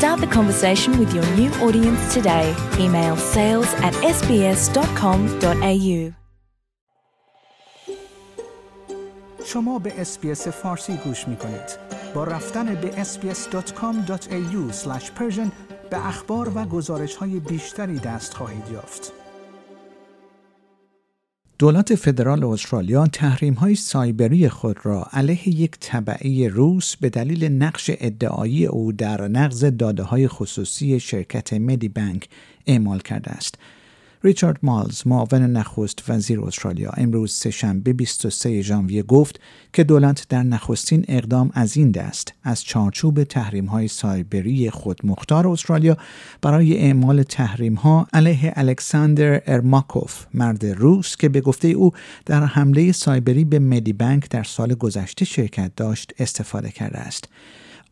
Start the conversation with your new audience today. Email sales at sbs.com.au. شما به اسپیس فارسی گوش می کنید. با رفتن به sbs.com.au به اخبار و گزارش های بیشتری دست خواهید یافت. دولت فدرال استرالیا تحریم های سایبری خود را علیه یک طبعی روس به دلیل نقش ادعایی او در نقض داده های خصوصی شرکت مدی بانک اعمال کرده است. ریچارد مالز معاون نخست وزیر استرالیا امروز سهشنبه 23 ژانویه گفت که دولت در نخستین اقدام از این دست از چارچوب تحریم های سایبری خود مختار استرالیا برای اعمال تحریم ها علیه الکساندر ارماکوف مرد روس که به گفته او در حمله سایبری به مدی بانک در سال گذشته شرکت داشت استفاده کرده است.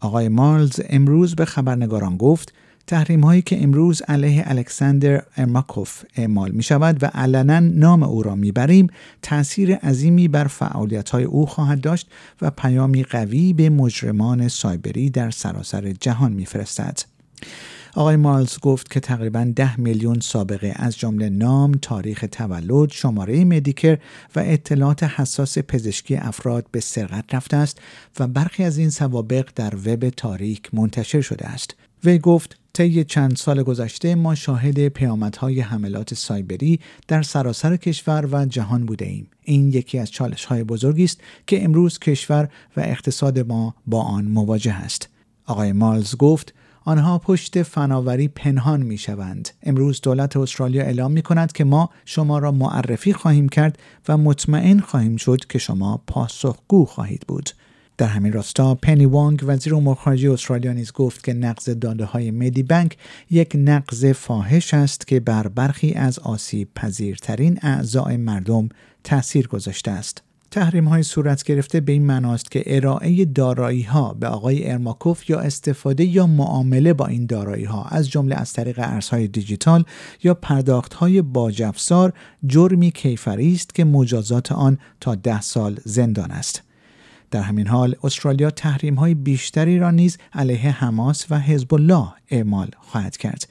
آقای مالز امروز به خبرنگاران گفت تحریم هایی که امروز علیه الکساندر ارماکوف اعمال می شود و علنا نام او را می بریم تأثیر عظیمی بر فعالیت های او خواهد داشت و پیامی قوی به مجرمان سایبری در سراسر جهان می فرستد. آقای مالز گفت که تقریبا ده میلیون سابقه از جمله نام، تاریخ تولد، شماره مدیکر و اطلاعات حساس پزشکی افراد به سرقت رفته است و برخی از این سوابق در وب تاریک منتشر شده است. وی گفت طی چند سال گذشته ما شاهد پیامدهای حملات سایبری در سراسر کشور و جهان بوده ایم. این یکی از چالش های بزرگی است که امروز کشور و اقتصاد ما با آن مواجه است. آقای مالز گفت آنها پشت فناوری پنهان می شوند. امروز دولت استرالیا اعلام می کند که ما شما را معرفی خواهیم کرد و مطمئن خواهیم شد که شما پاسخگو خواهید بود. در همین راستا پنی وانگ وزیر امور خارجه استرالیا نیز گفت که نقض داده های مدی بانک یک نقض فاحش است که بر برخی از آسیب پذیرترین اعضای مردم تاثیر گذاشته است. تحریم های صورت گرفته به این معناست که ارائه دارایی ها به آقای ارماکوف یا استفاده یا معامله با این دارایی ها از جمله از طریق ارزهای دیجیتال یا پرداخت های باجافزار جرمی کیفری است که مجازات آن تا ده سال زندان است. در همین حال استرالیا تحریم های بیشتری را نیز علیه حماس و حزب الله اعمال خواهد کرد.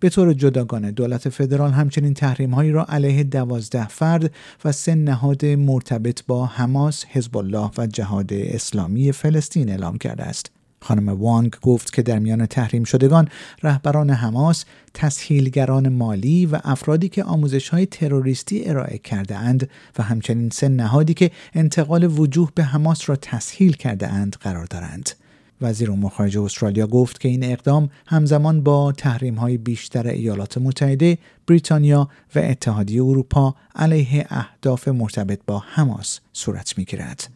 به طور جداگانه دولت فدرال همچنین تحریم هایی را علیه دوازده فرد و سه نهاد مرتبط با حماس، حزب الله و جهاد اسلامی فلسطین اعلام کرده است. خانم وانگ گفت که در میان تحریم شدگان رهبران حماس، تسهیلگران مالی و افرادی که آموزش های تروریستی ارائه کرده اند و همچنین سه نهادی که انتقال وجوه به حماس را تسهیل کرده اند قرار دارند. وزیر امور خارجه استرالیا گفت که این اقدام همزمان با تحریم های بیشتر ایالات متحده، بریتانیا و اتحادیه اروپا علیه اهداف مرتبط با حماس صورت می‌گیرد.